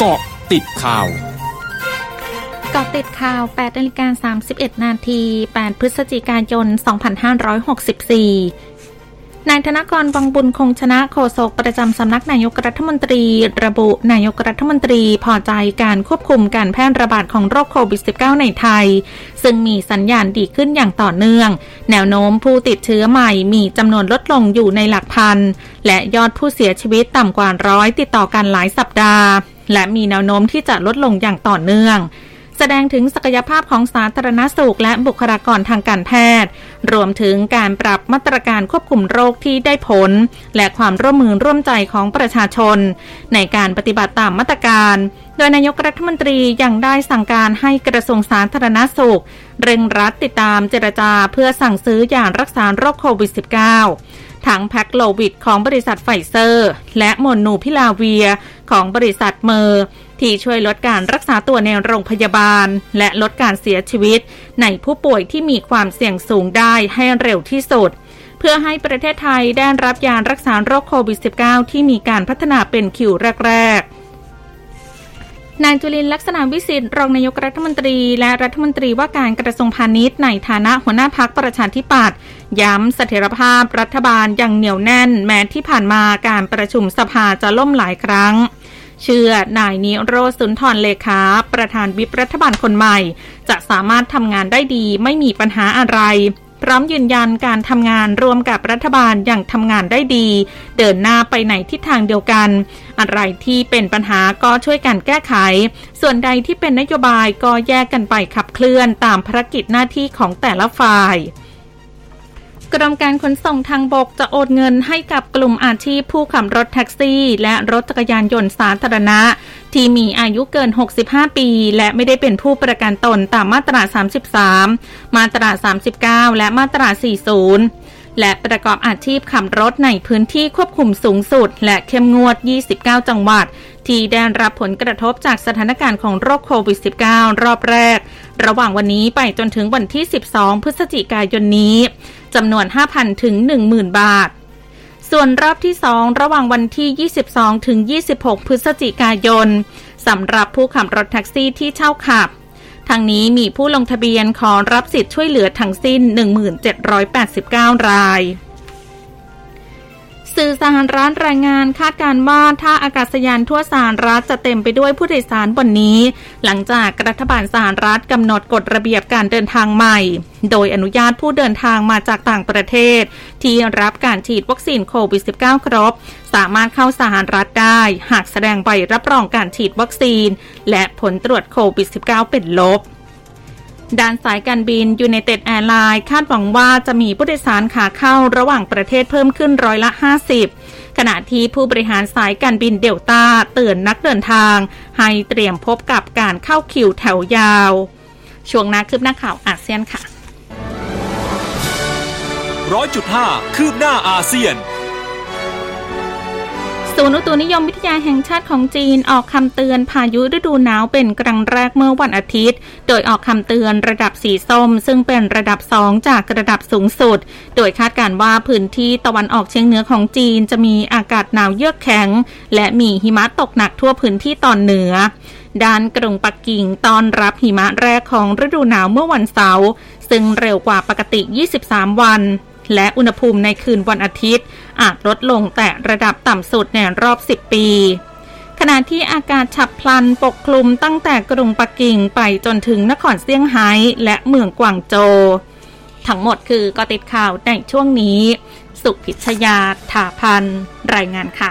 เกาะติดข่าวเกาะติดข่าว 8นาฬิกา31 นาที 8 พฤศจิกายน 2564นายธนกรวังบุญคงชนะโฆษกประจำสำนักนายกรัฐมนตรี ระบุนายกรัฐมนตรีพอใจการควบคุมการแพร่ระบาดของโรคโควิด -19 ในไทย ซึ่งมีสัญญาณดีขึ้นอย่างต่อเนื่อง แนวโน้มผู้ติดเชื้อใหม่มีจำนวนลดลงอยู่ในหลักพัน และยอดผู้เสียชีวิตต่ำกว่าร้อยติดต่อกันหลายสัปดาห์ และมีแนวโน้มที่จะลดลงอย่างต่อเนื่อง แสดงถึงศักยภาพของสาธารณสุขและบุคลากรทางการแพทย์ รวมถึงการปรับมาตรการควบคุมโรคที่ได้ผล และความร่วมมือร่วมใจของประชาชน ในการปฏิบัติตามมาตรการ โดยนายกรัฐมนตรียังได้สั่งการให้กระทรวงสาธารณสุข เร่งรัดติดตามเจรจาเพื่อสั่งซื้อยารักษาโรคโควิด -19 ทั้ง Paxlovid ของบริษัทไฟเซอร์ และ Molnupiravir ของบริษัท Merck ที่ช่วยลดการรักษาตัวในโรงพยาบาล และลดการเสียชีวิต ในผู้ป่วยที่มีความเสี่ยงสูงได้ให้เร็วที่สุด เพื่อให้ประเทศไทยได้รับยารักษาโรคโควิด -19 ที่มีการพัฒนาเป็นคิวแรกๆนายจุรินทร์ ลักษณวิศิษฏ์รองนายกรัฐมนตรี และรัฐมนตรีว่าการกระทรวงพาณิชย์ในฐานะหัวหน้าพรรคประชาธิปัตย์ย้ำเสถียรภาพรัฐบาลอย่างเหนียวแน่น แม้ที่ผ่านมาการประชุมสภาจะล่มหลายครั้ง เชื่อนายนิโรสุนทรเลขา ประธานวิปรัฐบาลคนใหม่ จะสามารถทำงานได้ดีไม่มีปัญหาอะไรพร้อมยืนยันการทำงานร่วมกับรัฐบาลอย่างทำงานได้ดี เดินหน้าไปในทิศทางเดียวกัน อะไรที่เป็นปัญหาก็ช่วยกันแก้ไข ส่วนใดที่เป็นนโยบายก็แยกกันไปขับเคลื่อนตามภารกิจหน้าที่ของแต่ละฝ่าย กรมการขนส่งทางบกจะโอนเงินให้กับกลุ่มอาชีพผู้ขับรถแท็กซี่ และรถจักรยานยนต์สาธารณะ ที่มีอายุเกิน 65 ปี และไม่ได้เป็นผู้ประกันตนตามมาตรา 33 มาตรา 39 และมาตรา 40 และประกอบอาชีพขับรถในพื้นที่ควบคุมสูงสุด และเข้มงวด 29 จังหวัด ที่ได้รับผลกระทบจากสถานการณ์ของโรคโควิด -19 รอบแรก ระหว่างวันนี้ไปจนถึงวันที่ 12 พฤศจิกายนนี้จำนวน 5,000 ถึง 10,000 บาท ส่วนรอบที่ 2 ระหว่างวันที่ 22 ถึง 26 พฤศจิกายนสำหรับผู้ขับรถแท็กซี่ที่เช่าขับทางนี้มีผู้ลงทะเบียนขอรับสิทธิ์ช่วยเหลือทั้งสิ้น 1789 ราย สื่อสหรัฐรายงานคาดการว่าท่าอากาศยานทั่วสหรัฐจะเต็มไปด้วยผู้โดยสารวันนี้ หลังจากรัฐบาลสหรัฐกำหนดกฎระเบียบการเดินทางใหม่ โดยอนุญาตผู้เดินทางมาจากต่างประเทศ ที่รับการฉีดวัคซีนโควิด -19 ครบ สามารถเข้าสหรัฐได้ หากแสดงใบรับรองการฉีดวัคซีน และผลตรวจโควิด -19 เป็นลบ ด้านสายการบิน United Airlines คาดหวังว่าจะมีผู้โดยสารขาเข้าระหว่างประเทศเพิ่มขึ้นร้อยละ 50 ขณะที่ผู้บริหารสายการบินเดลต้าเตือนนักเดินทาง ให้เตรียมพบกับการเข้าคิวแถวยาว ช่วงนาคืบหน้าข่าวอาเซียนค่ะร้อยจุดห้าคืบหน้าอาเซียน ศูนย์อุตุนิยมวิทยาแห่งชาติของจีนออกคำเตือนพายุฤดูหนาวเป็นครั้งแรกเมื่อวันอาทิตย์ โดยออกคำเตือนระดับสีส้ม ซึ่งเป็นระดับสองจากระดับสูงสุด โดยคาดการว่าพื้นที่ตะวันออกเฉียงเหนือของจีนจะมีอากาศหนาวเยือกแข็ง และมีหิมะตกหนักทั่วพื้นที่ตอนเหนือด้านกรุงปักกิ่งตอนรับหิมะแรกของฤดูหนาวเมื่อวันเสาร์ซึ่งเร็วกว่าปกติ 23 วัน และอุณหภูมิในคืนวันอาทิตย์ อาจลดลงแต่ระดับต่ำสุดในรอบ 10 ปี ขณะที่อากาศฉับพลันปกคลุมตั้งแต่กรุงปักกิ่งไปจนถึงนครเซี่ยงไฮ้และเมืองกวางโจทั้งหมดคือกติดข่าวในช่วงนี้ สุพิชยาถาพันรายงานค่ะ